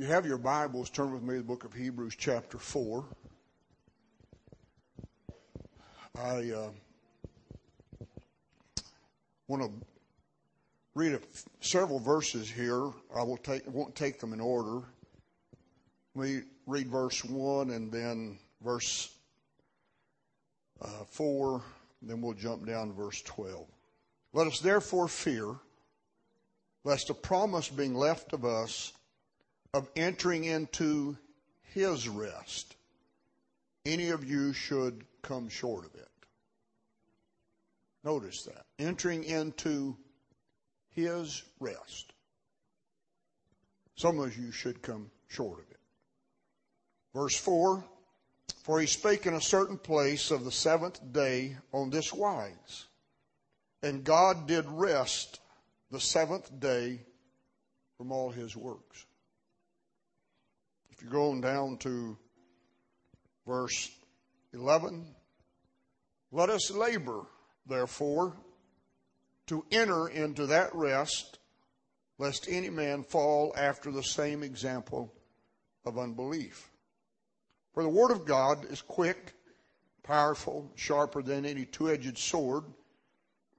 you have your Bibles, turn with me to the book of Hebrews, chapter 4. I uh, want to read a, several verses here. I will take, won't take them in order. We read verse 1 and then verse uh, 4, then we'll jump down to verse 12. Let us therefore fear, lest a promise being left of us of entering into his rest, any of you should come short of it. Notice that. Entering into his rest. Some of you should come short of it. Verse 4 For he spake in a certain place of the seventh day on this wise, and God did rest the seventh day from all his works. If you go on down to verse 11, let us labor, therefore, to enter into that rest, lest any man fall after the same example of unbelief. For the Word of God is quick, powerful, sharper than any two edged sword,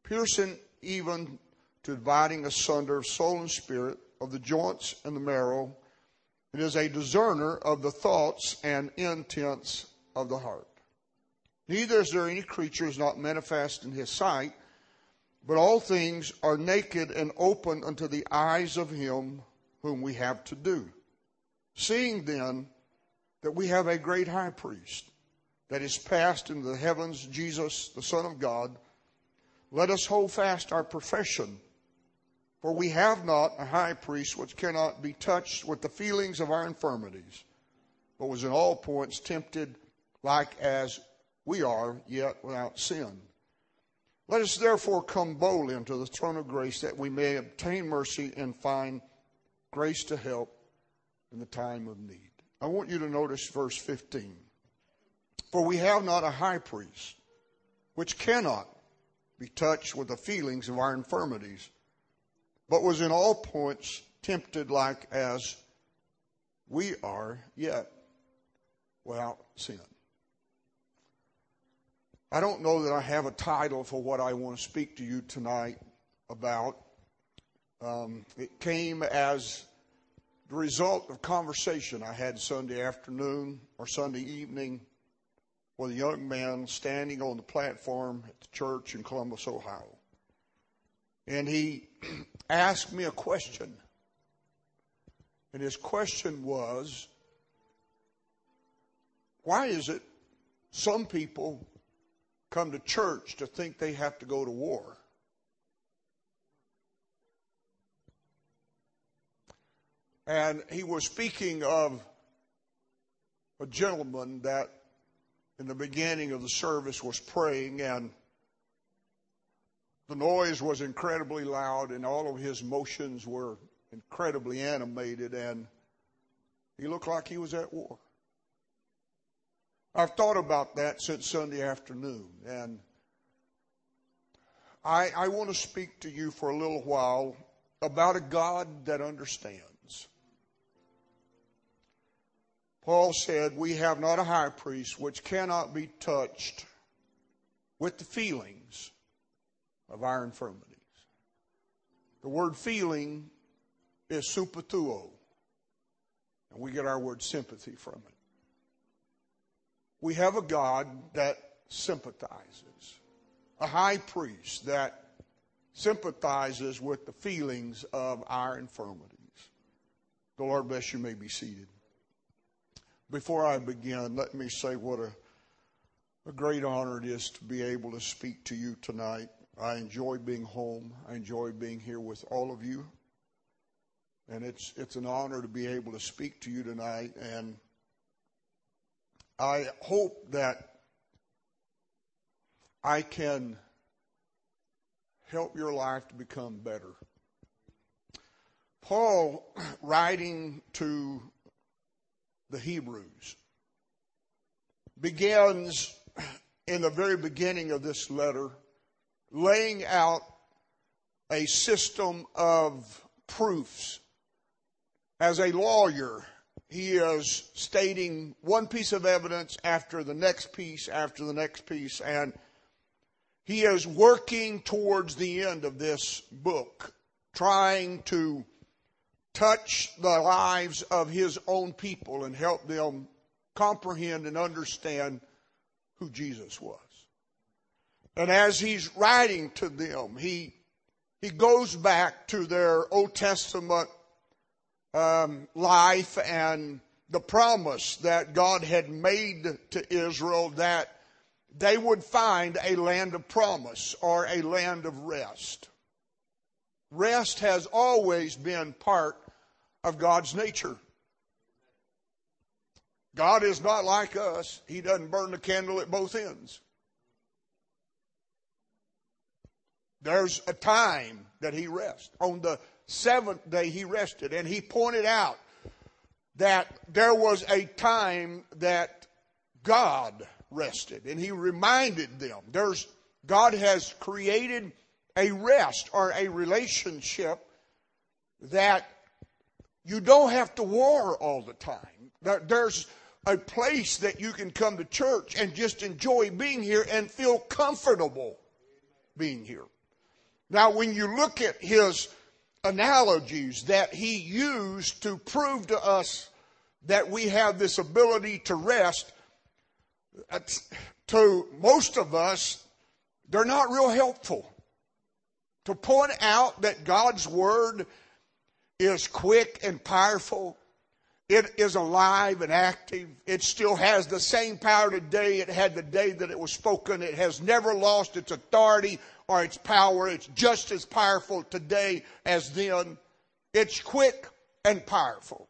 piercing even to dividing asunder soul and spirit, of the joints and the marrow it is a discerner of the thoughts and intents of the heart. Neither is there any creature is not manifest in his sight, but all things are naked and open unto the eyes of him whom we have to do. Seeing then that we have a great high priest that is passed into the heavens, Jesus, the Son of God, let us hold fast our profession. For we have not a high priest which cannot be touched with the feelings of our infirmities, but was in all points tempted like as we are, yet without sin. Let us therefore come boldly unto the throne of grace that we may obtain mercy and find grace to help in the time of need. I want you to notice verse 15. For we have not a high priest which cannot be touched with the feelings of our infirmities but was in all points tempted like as we are, yet without sin. I don't know that I have a title for what I want to speak to you tonight about. Um, it came as the result of conversation I had Sunday afternoon or Sunday evening with a young man standing on the platform at the church in Columbus, Ohio. And he asked me a question. And his question was why is it some people come to church to think they have to go to war? And he was speaking of a gentleman that in the beginning of the service was praying and the noise was incredibly loud, and all of his motions were incredibly animated, and he looked like he was at war. I've thought about that since Sunday afternoon, and I, I want to speak to you for a little while about a God that understands. Paul said, We have not a high priest which cannot be touched with the feelings of our infirmities. The word feeling is sympatheuo, and we get our word sympathy from it. We have a God that sympathizes, a high priest that sympathizes with the feelings of our infirmities. The Lord bless you, may be seated. Before I begin, let me say what a, a great honor it is to be able to speak to you tonight. I enjoy being home. I enjoy being here with all of you. And it's, it's an honor to be able to speak to you tonight. And I hope that I can help your life to become better. Paul, writing to the Hebrews, begins in the very beginning of this letter laying out a system of proofs as a lawyer, he is stating one piece of evidence after the next piece, after the next piece, and he is working towards the end of this book, trying to touch the lives of his own people and help them comprehend and understand who Jesus was. And as he's writing to them, he, he goes back to their Old Testament um, life and the promise that God had made to Israel that they would find a land of promise or a land of rest. Rest has always been part of God's nature. God is not like us. He doesn't burn the candle at both ends. There's a time that he rests. On the seventh day he rested and he pointed out that there was a time that God rested and he reminded them there's God has created a rest or a relationship that you don't have to war all the time. There's a place that you can come to church and just enjoy being here and feel comfortable being here. Now, when you look at his analogies that he used to prove to us that we have this ability to rest, to most of us, they're not real helpful. To point out that God's Word is quick and powerful. It is alive and active. It still has the same power today it had the day that it was spoken. It has never lost its authority or its power. It's just as powerful today as then. It's quick and powerful.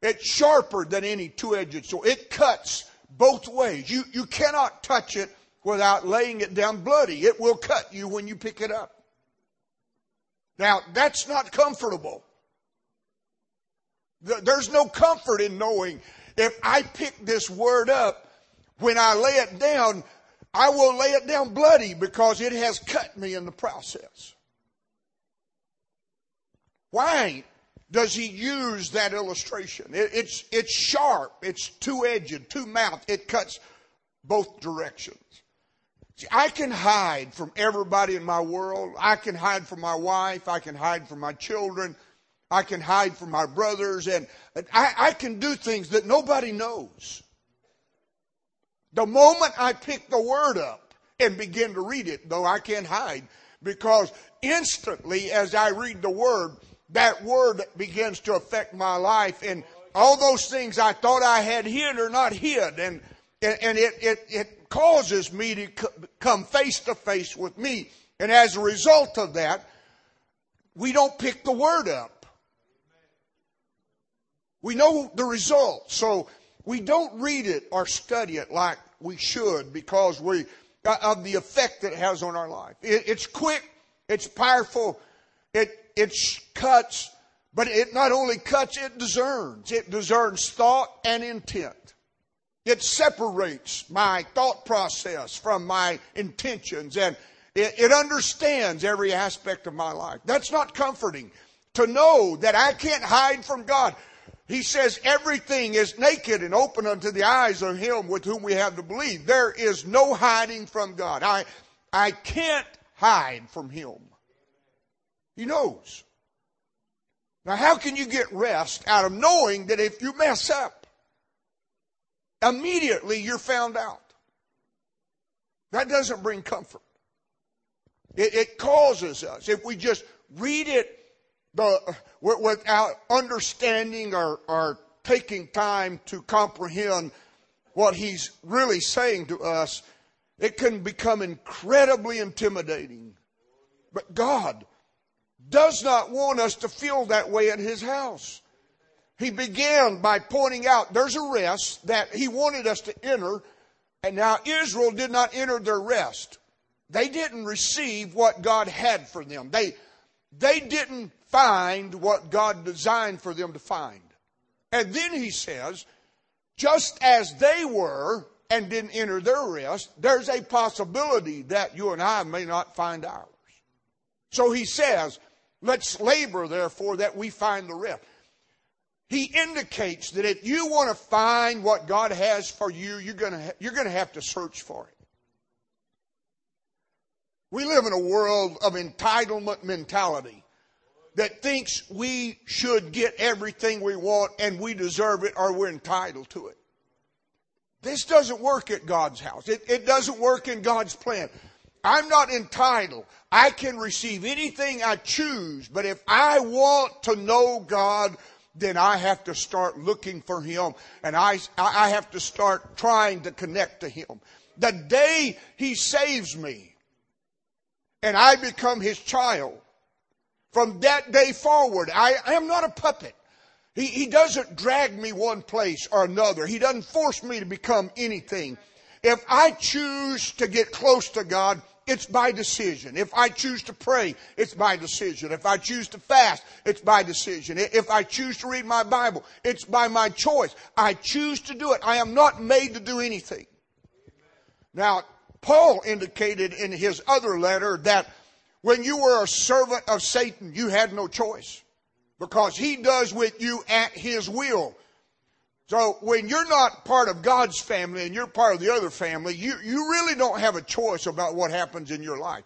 It's sharper than any two-edged sword. It cuts both ways. You, you cannot touch it without laying it down bloody. It will cut you when you pick it up. Now, that's not comfortable. There's no comfort in knowing if I pick this word up, when I lay it down, I will lay it down bloody because it has cut me in the process. Why does he use that illustration? It, it's, it's sharp, it's two edged, two mouthed, it cuts both directions. See, I can hide from everybody in my world. I can hide from my wife. I can hide from my children. I can hide from my brothers and I, I can do things that nobody knows. The moment I pick the word up and begin to read it, though I can't hide, because instantly as I read the word, that word begins to affect my life and all those things I thought I had hid are not hid and, and it, it, it causes me to come face to face with me. And as a result of that, we don't pick the word up. We know the result, so we don't read it or study it like we should because we uh, of the effect that it has on our life. It, it's quick, it's powerful, it it cuts, but it not only cuts, it discerns. It discerns thought and intent. It separates my thought process from my intentions and it, it understands every aspect of my life. That's not comforting to know that I can't hide from God. He says everything is naked and open unto the eyes of him with whom we have to believe. There is no hiding from God. I, I can't hide from him. He knows. Now how can you get rest out of knowing that if you mess up, immediately you're found out? That doesn't bring comfort. It, it causes us, if we just read it the, without understanding or, or taking time to comprehend what he's really saying to us, it can become incredibly intimidating. But God does not want us to feel that way in his house. He began by pointing out there's a rest that he wanted us to enter, and now Israel did not enter their rest. They didn't receive what God had for them. They, they didn't find what God designed for them to find. And then he says, just as they were and didn't enter their rest, there's a possibility that you and I may not find ours. So he says, let's labor therefore that we find the rest. he indicates that if you want to find what God has for you, you're going to, you're going to have to search for it. We live in a world of entitlement mentality that thinks we should get everything we want and we deserve it or we're entitled to it. This doesn't work at God's house. It, it doesn't work in God's plan. I'm not entitled. I can receive anything I choose, but if I want to know God, then I have to start looking for Him and I, I have to start trying to connect to Him. The day He saves me and I become His child, from that day forward, I, I am not a puppet. He, he doesn't drag me one place or another. He doesn't force me to become anything. If I choose to get close to God, it's by decision. If I choose to pray, it's by decision. If I choose to fast, it's by decision. If I choose to read my Bible, it's by my choice. I choose to do it. I am not made to do anything. Now, Paul indicated in his other letter that when you were a servant of Satan, you had no choice because he does with you at his will. So when you're not part of God's family and you're part of the other family, you, you really don't have a choice about what happens in your life.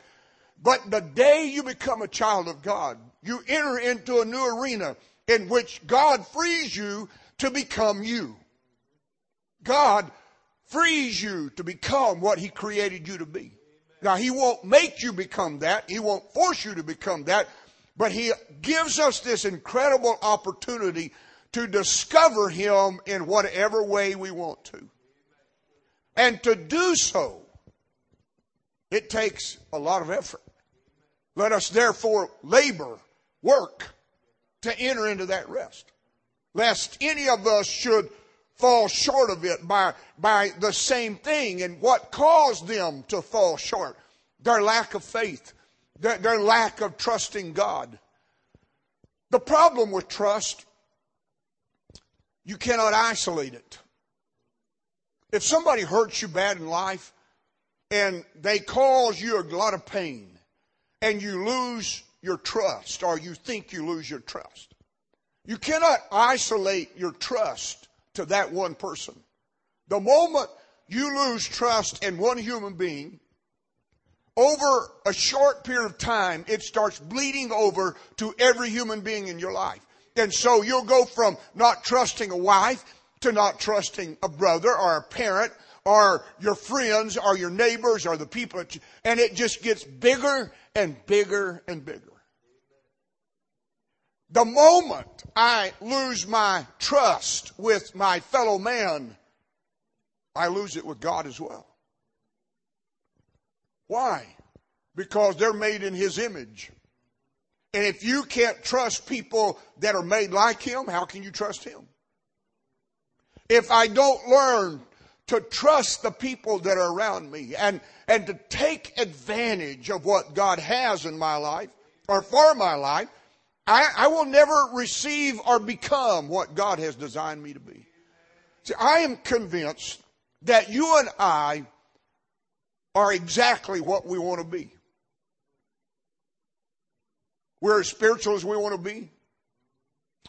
But the day you become a child of God, you enter into a new arena in which God frees you to become you. God frees you to become what He created you to be. Now, He won't make you become that. He won't force you to become that. But He gives us this incredible opportunity to discover Him in whatever way we want to. And to do so, it takes a lot of effort. Let us therefore labor, work to enter into that rest. Lest any of us should fall short of it by, by the same thing. And what caused them to fall short? Their lack of faith, their, their lack of trusting God. The problem with trust you cannot isolate it. If somebody hurts you bad in life and they cause you a lot of pain and you lose your trust or you think you lose your trust, you cannot isolate your trust to that one person. The moment you lose trust in one human being, over a short period of time, it starts bleeding over to every human being in your life. And so you'll go from not trusting a wife to not trusting a brother or a parent or your friends or your neighbors or the people. And it just gets bigger and bigger and bigger. The moment I lose my trust with my fellow man, I lose it with God as well. Why? Because they're made in His image. And if you can't trust people that are made like him, how can you trust him? If I don't learn to trust the people that are around me and, and to take advantage of what God has in my life or for my life, I, I will never receive or become what God has designed me to be. See, I am convinced that you and I are exactly what we want to be. We're as spiritual as we want to be.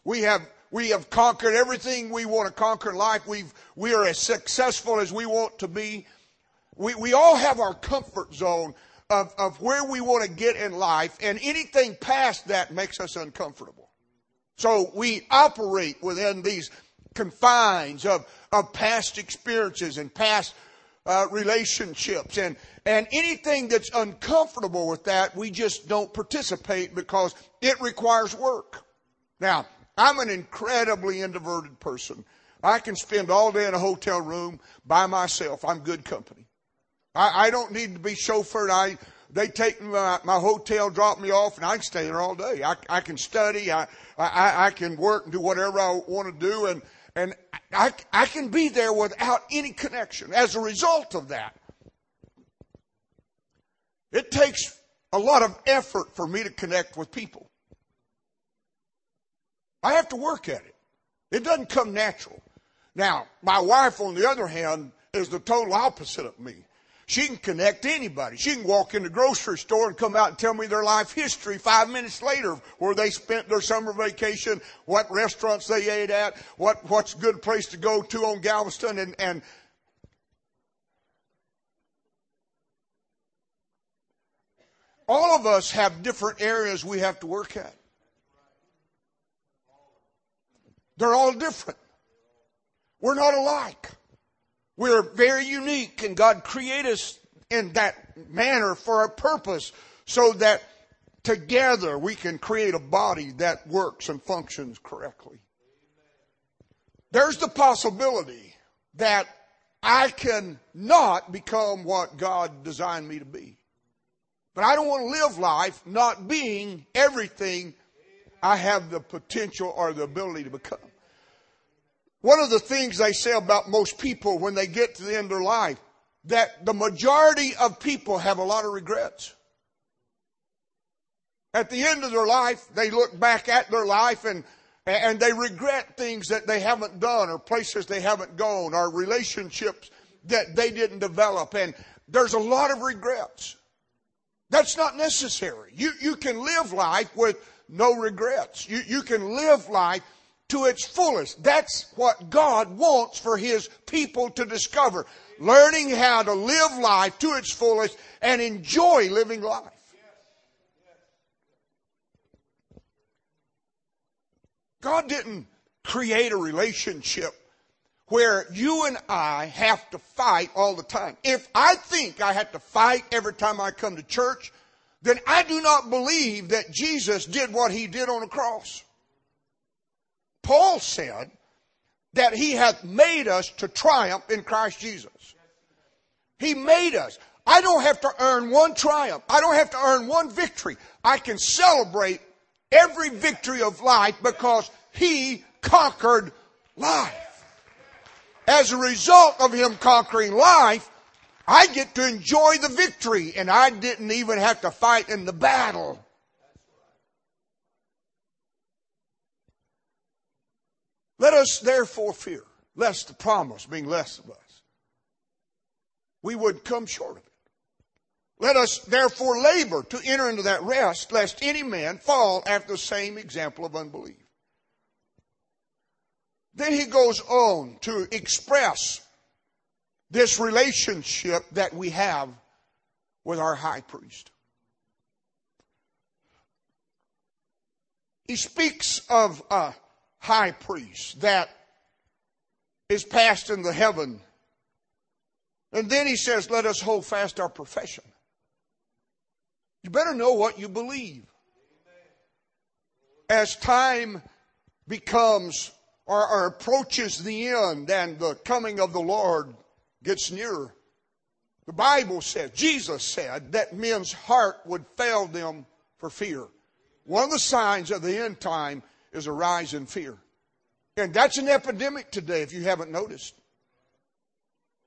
We have we have conquered everything we want to conquer in life. We've, we are as successful as we want to be. We, we all have our comfort zone of, of where we want to get in life, and anything past that makes us uncomfortable. So we operate within these confines of, of past experiences and past uh, relationships. And and anything that's uncomfortable with that we just don't participate because it requires work. Now i'm an incredibly introverted person. I can spend all day in a hotel room by myself. I'm good company i, I don't need to be chauffeured i they take my, my hotel, drop me off, and I can stay there all day. I, I can study. I, I, I can work and do whatever I want to do. And, and I, I can be there without any connection. As a result of that, it takes a lot of effort for me to connect with people. I have to work at it. It doesn't come natural. Now, my wife, on the other hand, is the total opposite of me. She can connect anybody. She can walk in the grocery store and come out and tell me their life history five minutes later, where they spent their summer vacation, what restaurants they ate at, what, what's a good place to go to on Galveston, and, and all of us have different areas we have to work at. They're all different. We're not alike. We're very unique, and God created us in that manner for a purpose so that together we can create a body that works and functions correctly. There's the possibility that I can not become what God designed me to be. But I don't want to live life not being everything I have the potential or the ability to become. One of the things they say about most people when they get to the end of their life, that the majority of people have a lot of regrets. At the end of their life, they look back at their life and, and they regret things that they haven't done or places they haven't gone or relationships that they didn't develop. And there's a lot of regrets. That's not necessary. You, you can live life with no regrets. You, you can live life to its fullest. That's what God wants for His people to discover. Learning how to live life to its fullest and enjoy living life. God didn't create a relationship where you and I have to fight all the time. If I think I have to fight every time I come to church, then I do not believe that Jesus did what he did on the cross. Paul said that he hath made us to triumph in Christ Jesus. He made us. I don't have to earn one triumph. I don't have to earn one victory. I can celebrate every victory of life because he conquered life. As a result of him conquering life, I get to enjoy the victory and I didn't even have to fight in the battle. Let us therefore fear, lest the promise being less of us, we would come short of it. Let us therefore labor to enter into that rest, lest any man fall after the same example of unbelief. Then he goes on to express this relationship that we have with our high priest. He speaks of a high priest that is passed in the heaven. And then he says, Let us hold fast our profession. You better know what you believe. As time becomes or, or approaches the end and the coming of the Lord gets nearer, the Bible says, Jesus said that men's heart would fail them for fear. One of the signs of the end time is a rise in fear. And that's an epidemic today if you haven't noticed.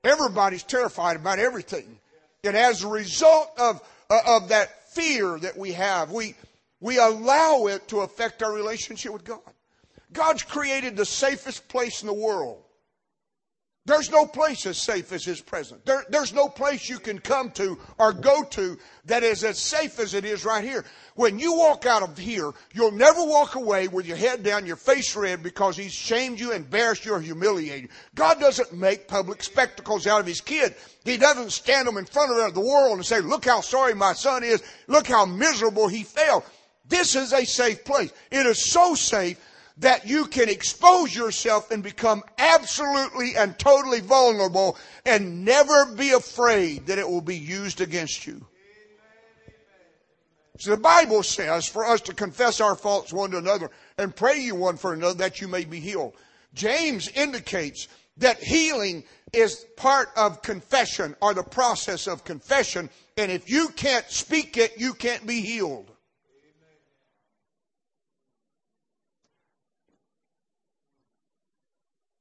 Everybody's terrified about everything. And as a result of, uh, of that fear that we have, we, we allow it to affect our relationship with God. God's created the safest place in the world there's no place as safe as His presence. There, there's no place you can come to or go to that is as safe as it is right here. When you walk out of here, you'll never walk away with your head down, your face red because He's shamed you, embarrassed you, or humiliated. you. God doesn't make public spectacles out of His kid. He doesn't stand them in front of the world and say, look how sorry my son is. Look how miserable he failed. This is a safe place. It is so safe that you can expose yourself and become absolutely and totally vulnerable and never be afraid that it will be used against you. So the Bible says for us to confess our faults one to another and pray you one for another that you may be healed. James indicates that healing is part of confession or the process of confession. And if you can't speak it, you can't be healed.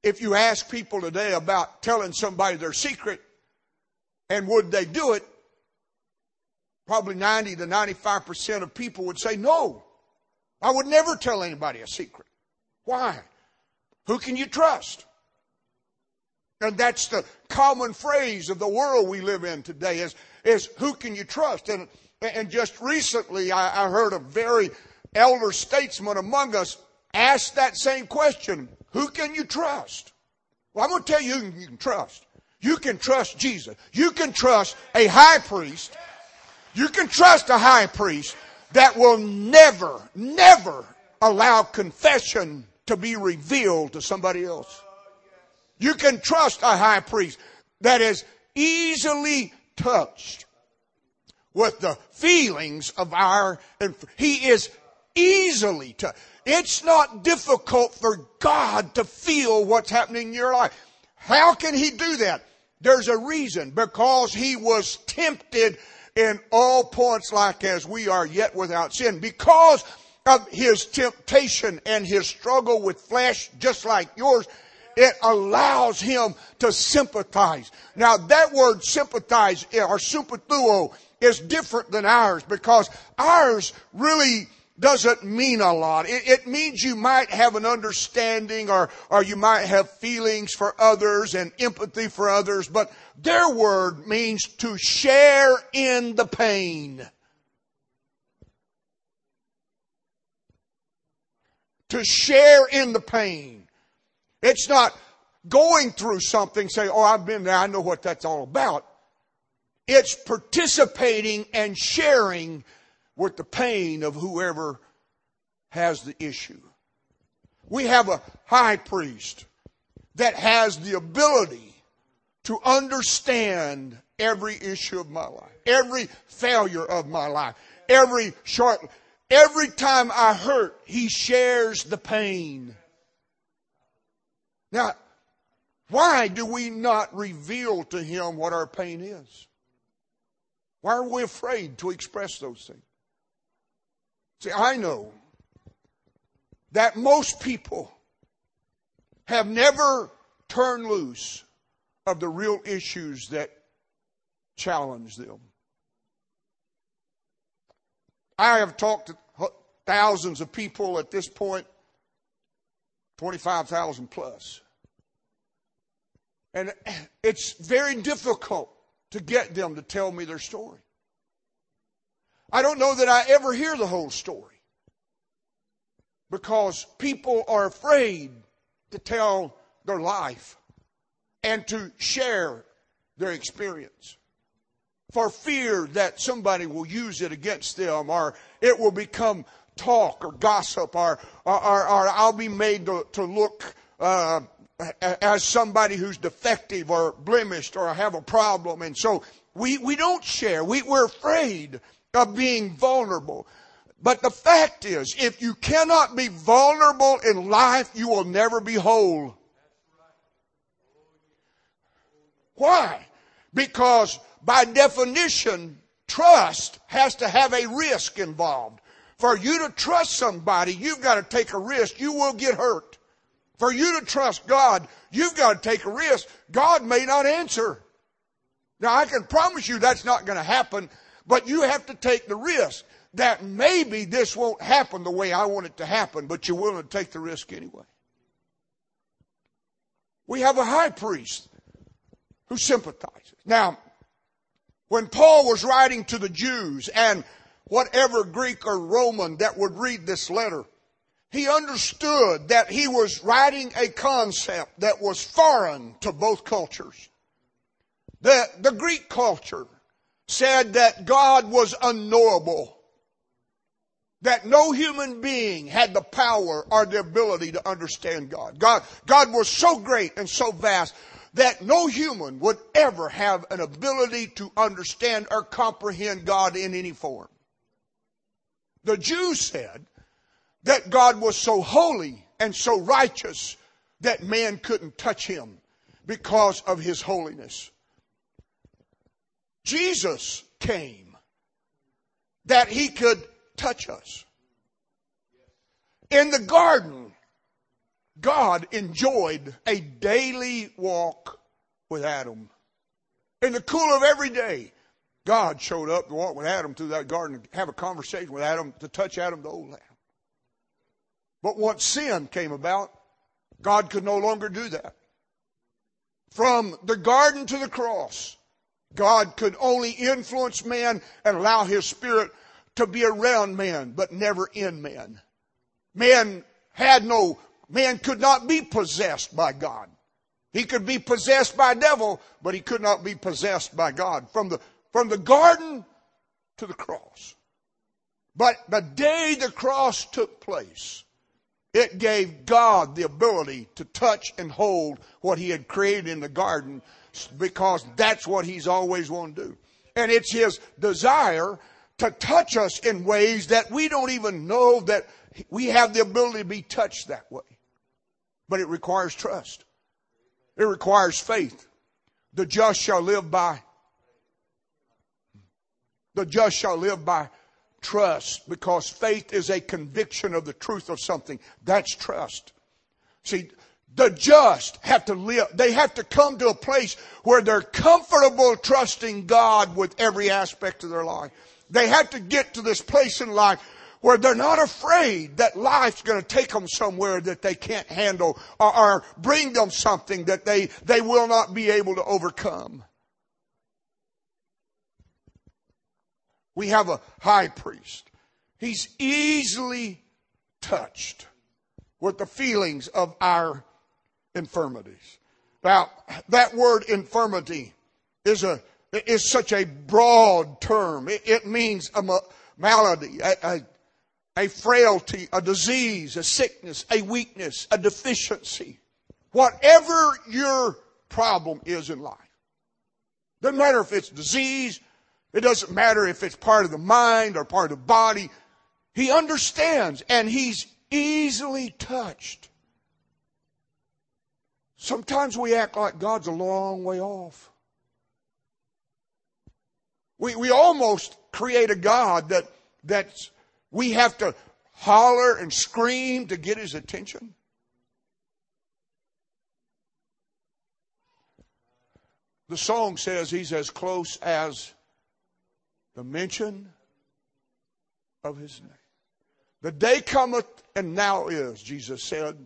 If you ask people today about telling somebody their secret and would they do it, probably 90 to 95% of people would say no. I would never tell anybody a secret. Why? Who can you trust? And that's the common phrase of the world we live in today is, is who can you trust? And, and just recently I, I heard a very elder statesman among us ask that same question. Who can you trust? Well, I'm going to tell you who you can trust. You can trust Jesus. You can trust a high priest. You can trust a high priest that will never, never allow confession to be revealed to somebody else. You can trust a high priest that is easily touched with the feelings of our, he is easily touched. It's not difficult for God to feel what's happening in your life. How can he do that? There's a reason. Because he was tempted in all points like as we are yet without sin. Because of his temptation and his struggle with flesh, just like yours, it allows him to sympathize. Now that word sympathize or sympathuo is different than ours because ours really doesn't mean a lot. It, it, means you might have an understanding or, or you might have feelings for others and empathy for others, but their word means to share in the pain. To share in the pain. It's not going through something, say, oh, I've been there, I know what that's all about. It's participating and sharing with the pain of whoever has the issue. We have a high priest that has the ability to understand every issue of my life, every failure of my life, every short, every time I hurt, he shares the pain. Now, why do we not reveal to him what our pain is? Why are we afraid to express those things? See, I know that most people have never turned loose of the real issues that challenge them. I have talked to thousands of people at this point, 25,000 plus. And it's very difficult to get them to tell me their story. I don't know that I ever hear the whole story because people are afraid to tell their life and to share their experience for fear that somebody will use it against them or it will become talk or gossip or, or, or, or I'll be made to, to look uh, as somebody who's defective or blemished or have a problem. And so we, we don't share. We, we're afraid of being vulnerable. But the fact is, if you cannot be vulnerable in life, you will never be whole. Why? Because by definition, trust has to have a risk involved. For you to trust somebody, you've got to take a risk. You will get hurt. For you to trust God, you've got to take a risk. God may not answer. Now I can promise you that's not going to happen but you have to take the risk that maybe this won't happen the way I want it to happen, but you're willing to take the risk anyway. We have a high priest who sympathizes. Now, when Paul was writing to the Jews and whatever Greek or Roman that would read this letter, he understood that he was writing a concept that was foreign to both cultures. The, the Greek culture said that God was unknowable. That no human being had the power or the ability to understand God. God, God was so great and so vast that no human would ever have an ability to understand or comprehend God in any form. The Jews said that God was so holy and so righteous that man couldn't touch him because of his holiness. Jesus came that he could touch us. In the garden, God enjoyed a daily walk with Adam. In the cool of every day, God showed up to walk with Adam through that garden, and have a conversation with Adam, to touch Adam to old Adam. But once sin came about, God could no longer do that. from the garden to the cross, God could only influence man and allow his spirit to be around man, but never in man. Man had no, man could not be possessed by God. He could be possessed by devil, but he could not be possessed by God. From the, from the garden to the cross. But the day the cross took place, it gave God the ability to touch and hold what he had created in the garden because that's what he's always wanted to do. And it's his desire to touch us in ways that we don't even know that we have the ability to be touched that way. But it requires trust. It requires faith. The just shall live by the just shall live by trust because faith is a conviction of the truth of something. That's trust. See, the just have to live, they have to come to a place where they're comfortable trusting God with every aspect of their life. They have to get to this place in life where they're not afraid that life's going to take them somewhere that they can't handle or, or bring them something that they, they will not be able to overcome. We have a high priest. He's easily touched with the feelings of our infirmities. Now, that word infirmity is a is such a broad term. It, it means a malady, a, a, a frailty, a disease, a sickness, a weakness, a deficiency. Whatever your problem is in life. Doesn't matter if it's disease, it doesn't matter if it's part of the mind or part of the body. He understands and he's easily touched. Sometimes we act like God's a long way off. We, we almost create a God that, that we have to holler and scream to get his attention. The song says he's as close as the mention of his name. The day cometh and now is, Jesus said,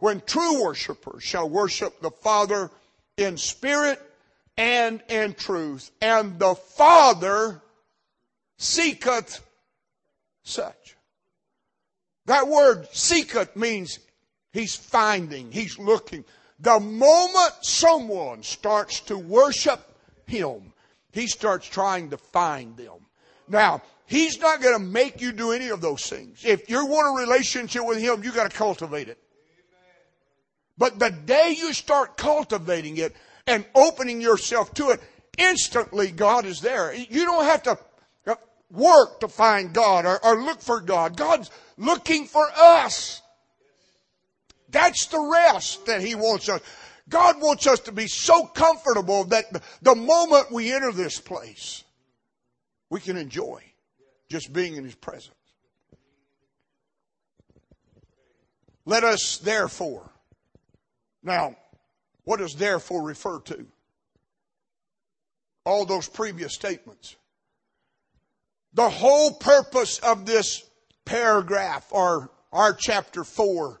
when true worshipers shall worship the Father in spirit and in truth. And the Father seeketh such. That word seeketh means he's finding, he's looking. The moment someone starts to worship him, he starts trying to find them. Now, he's not going to make you do any of those things. If you want a relationship with him, you got to cultivate it. But the day you start cultivating it and opening yourself to it, instantly God is there. You don't have to uh, work to find God or, or look for God. God's looking for us. That's the rest that He wants us. God wants us to be so comfortable that the moment we enter this place, we can enjoy just being in His presence. Let us therefore. Now, what does therefore refer to? All those previous statements. The whole purpose of this paragraph or our chapter 4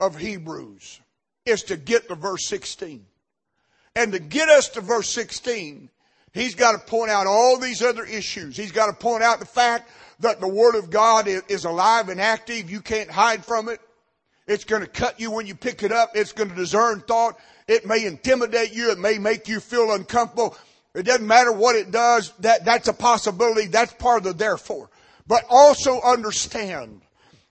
of Hebrews is to get to verse 16. And to get us to verse 16, he's got to point out all these other issues. He's got to point out the fact that the Word of God is alive and active. You can't hide from it. It's going to cut you when you pick it up. It's going to discern thought. It may intimidate you. It may make you feel uncomfortable. It doesn't matter what it does. That, that's a possibility. That's part of the therefore. But also understand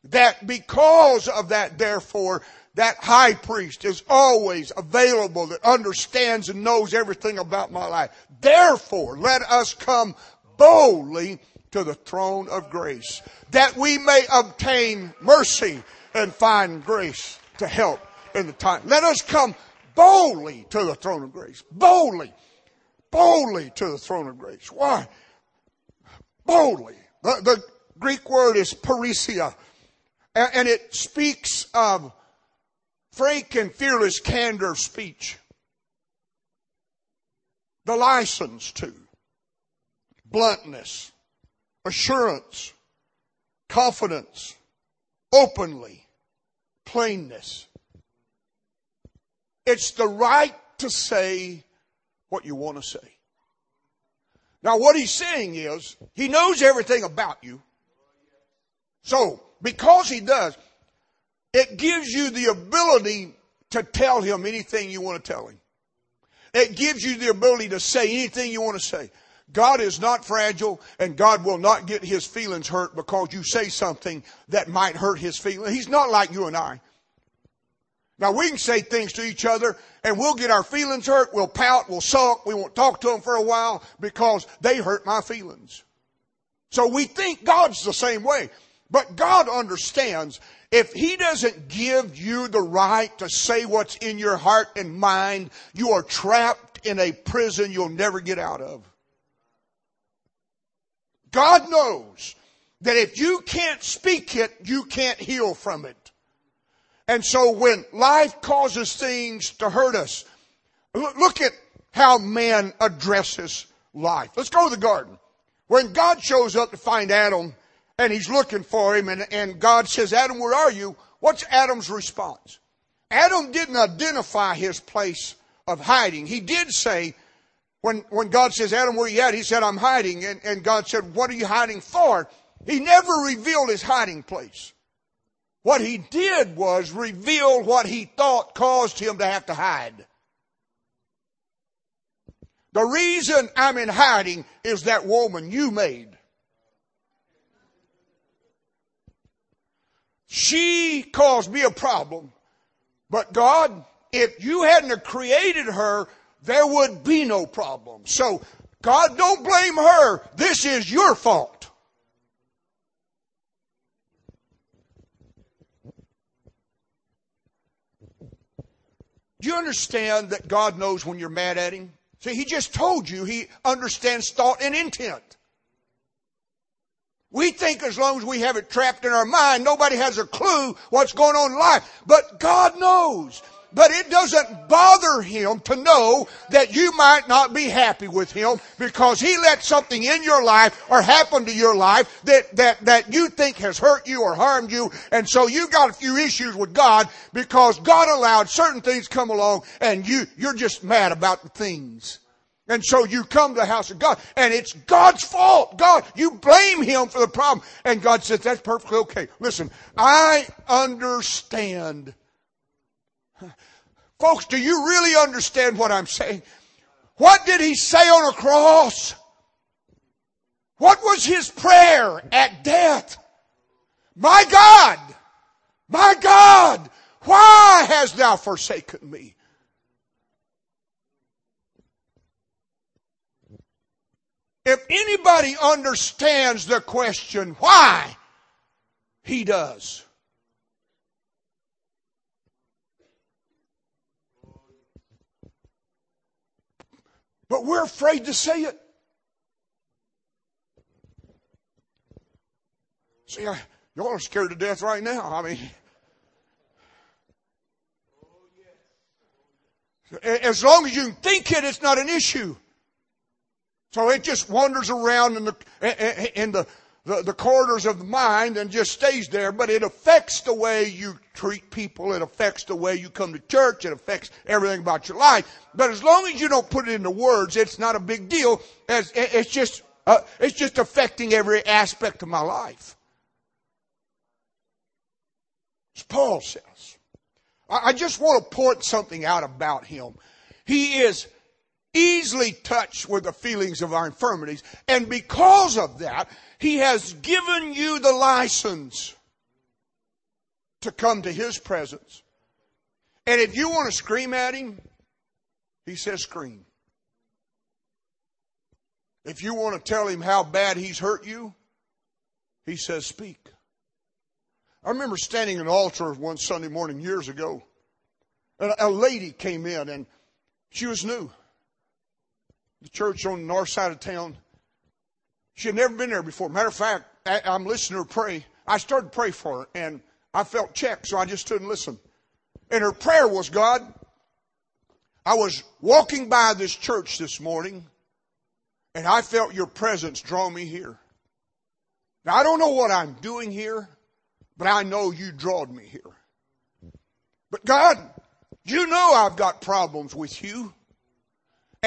that because of that therefore, that high priest is always available that understands and knows everything about my life. Therefore, let us come boldly to the throne of grace that we may obtain mercy and find grace to help in the time. Let us come boldly to the throne of grace. Boldly. Boldly to the throne of grace. Why? Boldly. The, the Greek word is parrhesia. And, and it speaks of frank and fearless candor of speech. The license to. Bluntness. Assurance. Confidence. Openly. Plainness. It's the right to say what you want to say. Now, what he's saying is, he knows everything about you. So, because he does, it gives you the ability to tell him anything you want to tell him. It gives you the ability to say anything you want to say. God is not fragile and God will not get his feelings hurt because you say something that might hurt his feelings. He's not like you and I. Now we can say things to each other and we'll get our feelings hurt, we'll pout, we'll sulk, we won't talk to them for a while because they hurt my feelings. So we think God's the same way. But God understands if He doesn't give you the right to say what's in your heart and mind, you are trapped in a prison you'll never get out of. God knows that if you can't speak it, you can't heal from it. And so when life causes things to hurt us, look at how man addresses life. Let's go to the garden. When God shows up to find Adam and he's looking for him and, and God says, Adam, where are you? What's Adam's response? Adam didn't identify his place of hiding. He did say, when, when God says, Adam, where are you at? He said, I'm hiding. And, and God said, what are you hiding for? He never revealed his hiding place. What he did was reveal what he thought caused him to have to hide. The reason I'm in hiding is that woman you made. She caused me a problem. But God, if you hadn't created her, there would be no problem. So, God, don't blame her. This is your fault. Do you understand that God knows when you're mad at Him? See, He just told you He understands thought and intent. We think as long as we have it trapped in our mind, nobody has a clue what's going on in life. But God knows. But it doesn't bother him to know that you might not be happy with him because he let something in your life or happen to your life that, that, that you think has hurt you or harmed you. And so you got a few issues with God because God allowed certain things come along and you, you're just mad about the things. And so you come to the house of God and it's God's fault. God, you blame Him for the problem. And God says, that's perfectly okay. Listen, I understand Folks, do you really understand what I'm saying? What did he say on a cross? What was his prayer at death? My God, my God, why hast thou forsaken me? If anybody understands the question why, he does. But we're afraid to say it. See, y'all are scared to death right now. I mean, as long as you can think it, it's not an issue. So it just wanders around in the in the the, the corridors of the mind and just stays there, but it affects the way you treat people. It affects the way you come to church. It affects everything about your life. But as long as you don't put it into words, it's not a big deal. As it's just uh, it's just affecting every aspect of my life. As Paul says. I, I just want to point something out about him. He is easily touched with the feelings of our infirmities. And because of that, He has given you the license to come to His presence. And if you want to scream at Him, He says scream. If you want to tell Him how bad He's hurt you, He says speak. I remember standing in an altar one Sunday morning years ago. And a lady came in and she was new the church on the north side of town. She had never been there before. Matter of fact, I'm listening to her pray. I started to pray for her, and I felt checked, so I just stood and listened. And her prayer was, God, I was walking by this church this morning, and I felt your presence draw me here. Now, I don't know what I'm doing here, but I know you drawed me here. But God, You know I've got problems with you.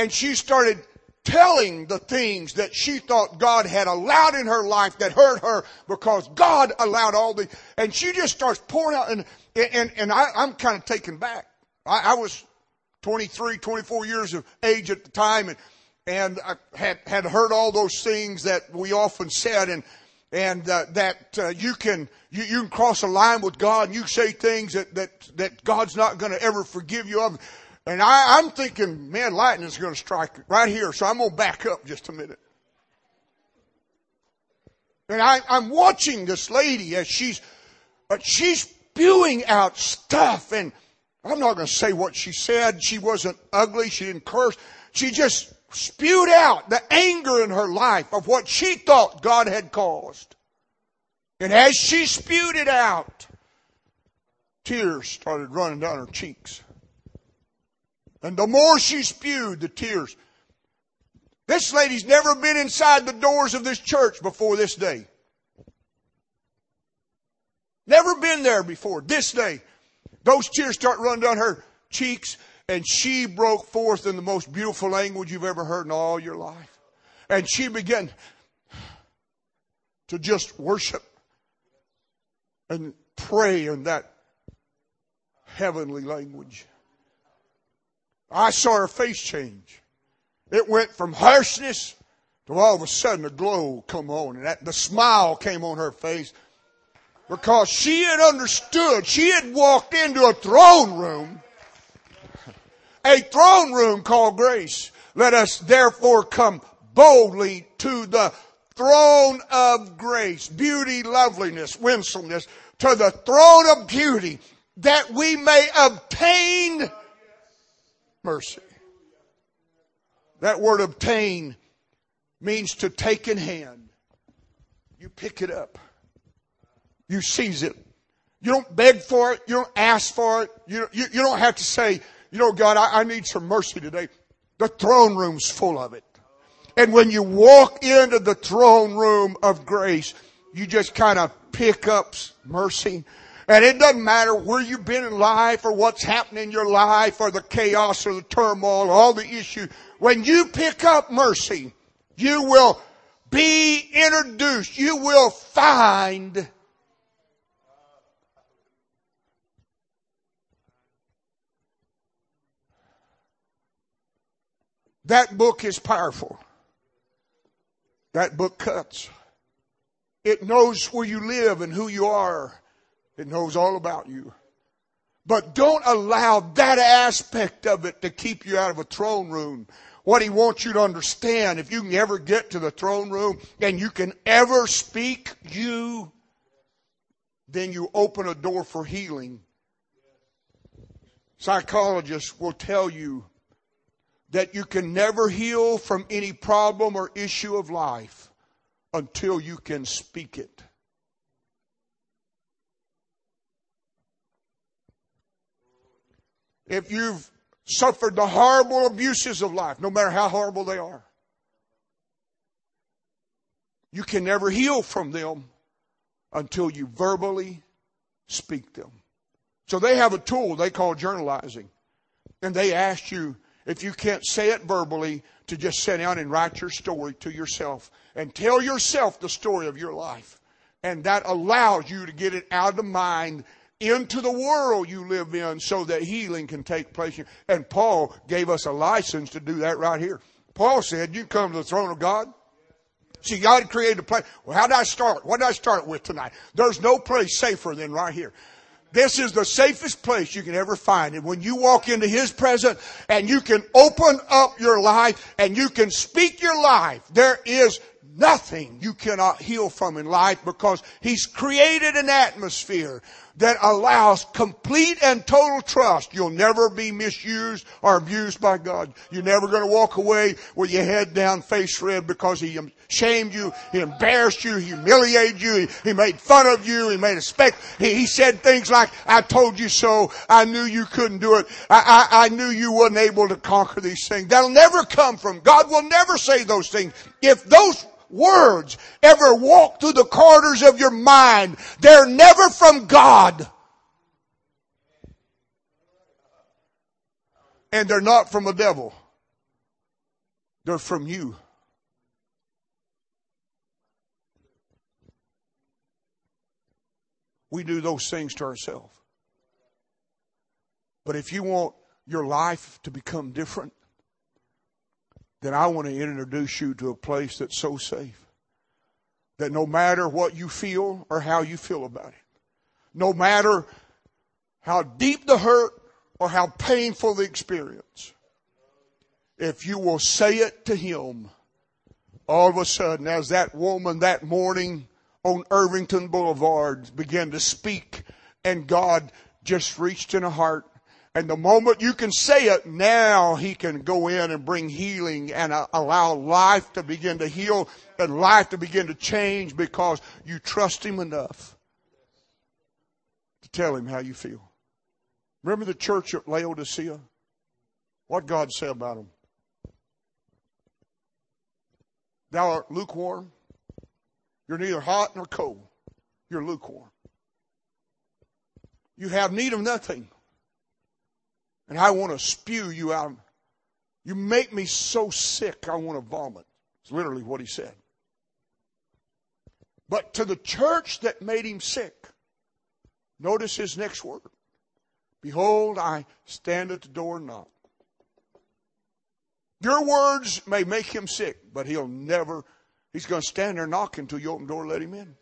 And she started telling the things that she thought God had allowed in her life that hurt her because God allowed all the, and she just starts pouring out and, and, and I, I'm kind of taken back. I, I was 23, 24 years of age at the time and, and I had, had heard all those things that we often said and, and uh, that uh, you can you, you can cross a line with God and you say things that that that God's not going to ever forgive you of. And I, I'm thinking, man, lightning's going to strike right here, so I'm going to back up just a minute. And I, I'm watching this lady as she's uh, she's spewing out stuff, and I'm not going to say what she said. She wasn't ugly. She didn't curse. She just spewed out the anger in her life of what she thought God had caused. And as she spewed it out, tears started running down her cheeks. And the more she spewed, the tears. This lady's never been inside the doors of this church before this day. Never been there before this day. Those tears start running down her cheeks and she broke forth in the most beautiful language you've ever heard in all your life. And she began to just worship and pray in that heavenly language. I saw her face change. It went from harshness to all of a sudden a glow come on and that, the smile came on her face because she had understood. She had walked into a throne room a throne room called grace. Let us therefore come boldly to the throne of grace, beauty, loveliness, winsomeness, to the throne of beauty that we may obtain mercy. That word obtain means to take in hand. You pick it up. You seize it. You don't beg for it. You don't ask for it. You, you, you don't have to say, you know, God, I, I need some mercy today. The throne room's full of it. And when you walk into the throne room of grace, you just kind of pick up mercy. And it doesn't matter where you've been in life or what's happening in your life or the chaos or the turmoil or all the issues. When you pick up mercy, you will be introduced. You will find That book is powerful. That book cuts. It knows where you live and who you are. It knows all about you. But don't allow that aspect of it to keep you out of a throne room. What he wants you to understand, if you can ever get to the throne room and you can ever speak you, then you open a door for healing. Psychologists will tell you that you can never heal from any problem or issue of life until you can speak it. If you've suffered the horrible abuses of life, no matter how horrible they are, you can never heal from them until you verbally speak them. So they have a tool they call journalizing. And they ask you if you can't say it verbally, to just sit down and write your story to yourself and tell yourself the story of your life. And that allows you to get it out of the mind into the world you live in so that healing can take place. And Paul gave us a license to do that right here. Paul said, you come to the throne of God. See, God created a place. Well, how did I start? What did I start with tonight? There's no place safer than right here. This is the safest place you can ever find. And when you walk into His presence and you can open up your life and you can speak your life, there is nothing you cannot heal from in life because He's created an atmosphere that allows complete and total trust. You'll never be misused or abused by God. You're never going to walk away with your head down, face red because He shamed you, He embarrassed you, He humiliated you, He, made fun of you, He made a spec, he, he, said things like, I told you so, I knew you couldn't do it, I, I, I knew you wasn't able to conquer these things. That'll never come from, God will never say those things. If those words ever walk through the corridors of your mind, they're never from God. And they're not from the devil. They're from you. We do those things to ourselves. But if you want your life to become different, then I want to introduce you to a place that's so safe. That no matter what you feel or how you feel about it, no matter how deep the hurt or how painful the experience, if you will say it to him, all of a sudden, as that woman that morning on Irvington Boulevard began to speak, and God just reached in her heart and the moment you can say it, now He can go in and bring healing and uh, allow life to begin to heal and life to begin to change because you trust Him enough to tell Him how you feel. Remember the church at Laodicea? What God said about them? Thou art lukewarm. You're neither hot nor cold. You're lukewarm. You have need of nothing and I want to spew you out. You make me so sick, I want to vomit. It's literally what he said. But to the church that made him sick, notice his next word. Behold, I stand at the door and knock. Your words may make him sick, but he'll never, he's going to stand there knocking until you open the door and let him in.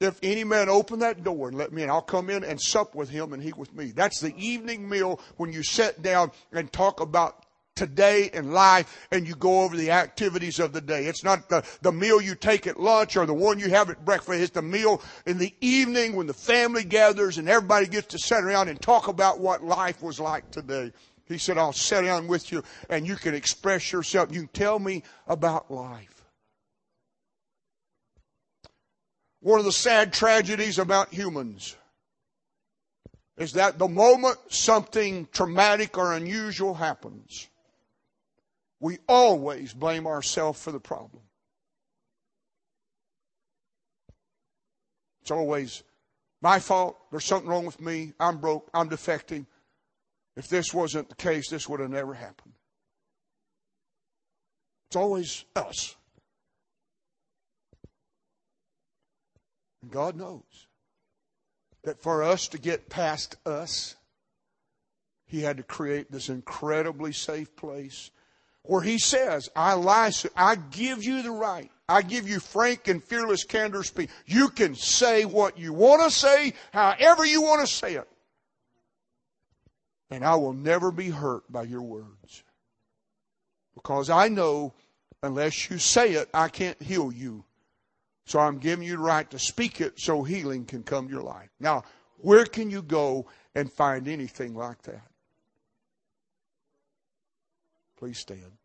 If any man open that door and let me in, I'll come in and sup with him and he with me. That's the evening meal when you sit down and talk about today and life and you go over the activities of the day. It's not the, the meal you take at lunch or the one you have at breakfast. It's the meal in the evening when the family gathers and everybody gets to sit around and talk about what life was like today. He said, I'll sit down with you and you can express yourself. You can tell me about life. One of the sad tragedies about humans is that the moment something traumatic or unusual happens, we always blame ourselves for the problem. It's always my fault. There's something wrong with me. I'm broke. I'm defecting. If this wasn't the case, this would have never happened. It's always us. And God knows that for us to get past us, He had to create this incredibly safe place where He says, I lie, I give you the right. I give you frank and fearless candor speech. You can say what you want to say, however you want to say it. And I will never be hurt by your words. Because I know unless you say it, I can't heal you. So I'm giving you the right to speak it so healing can come to your life. Now, where can you go and find anything like that? Please stand.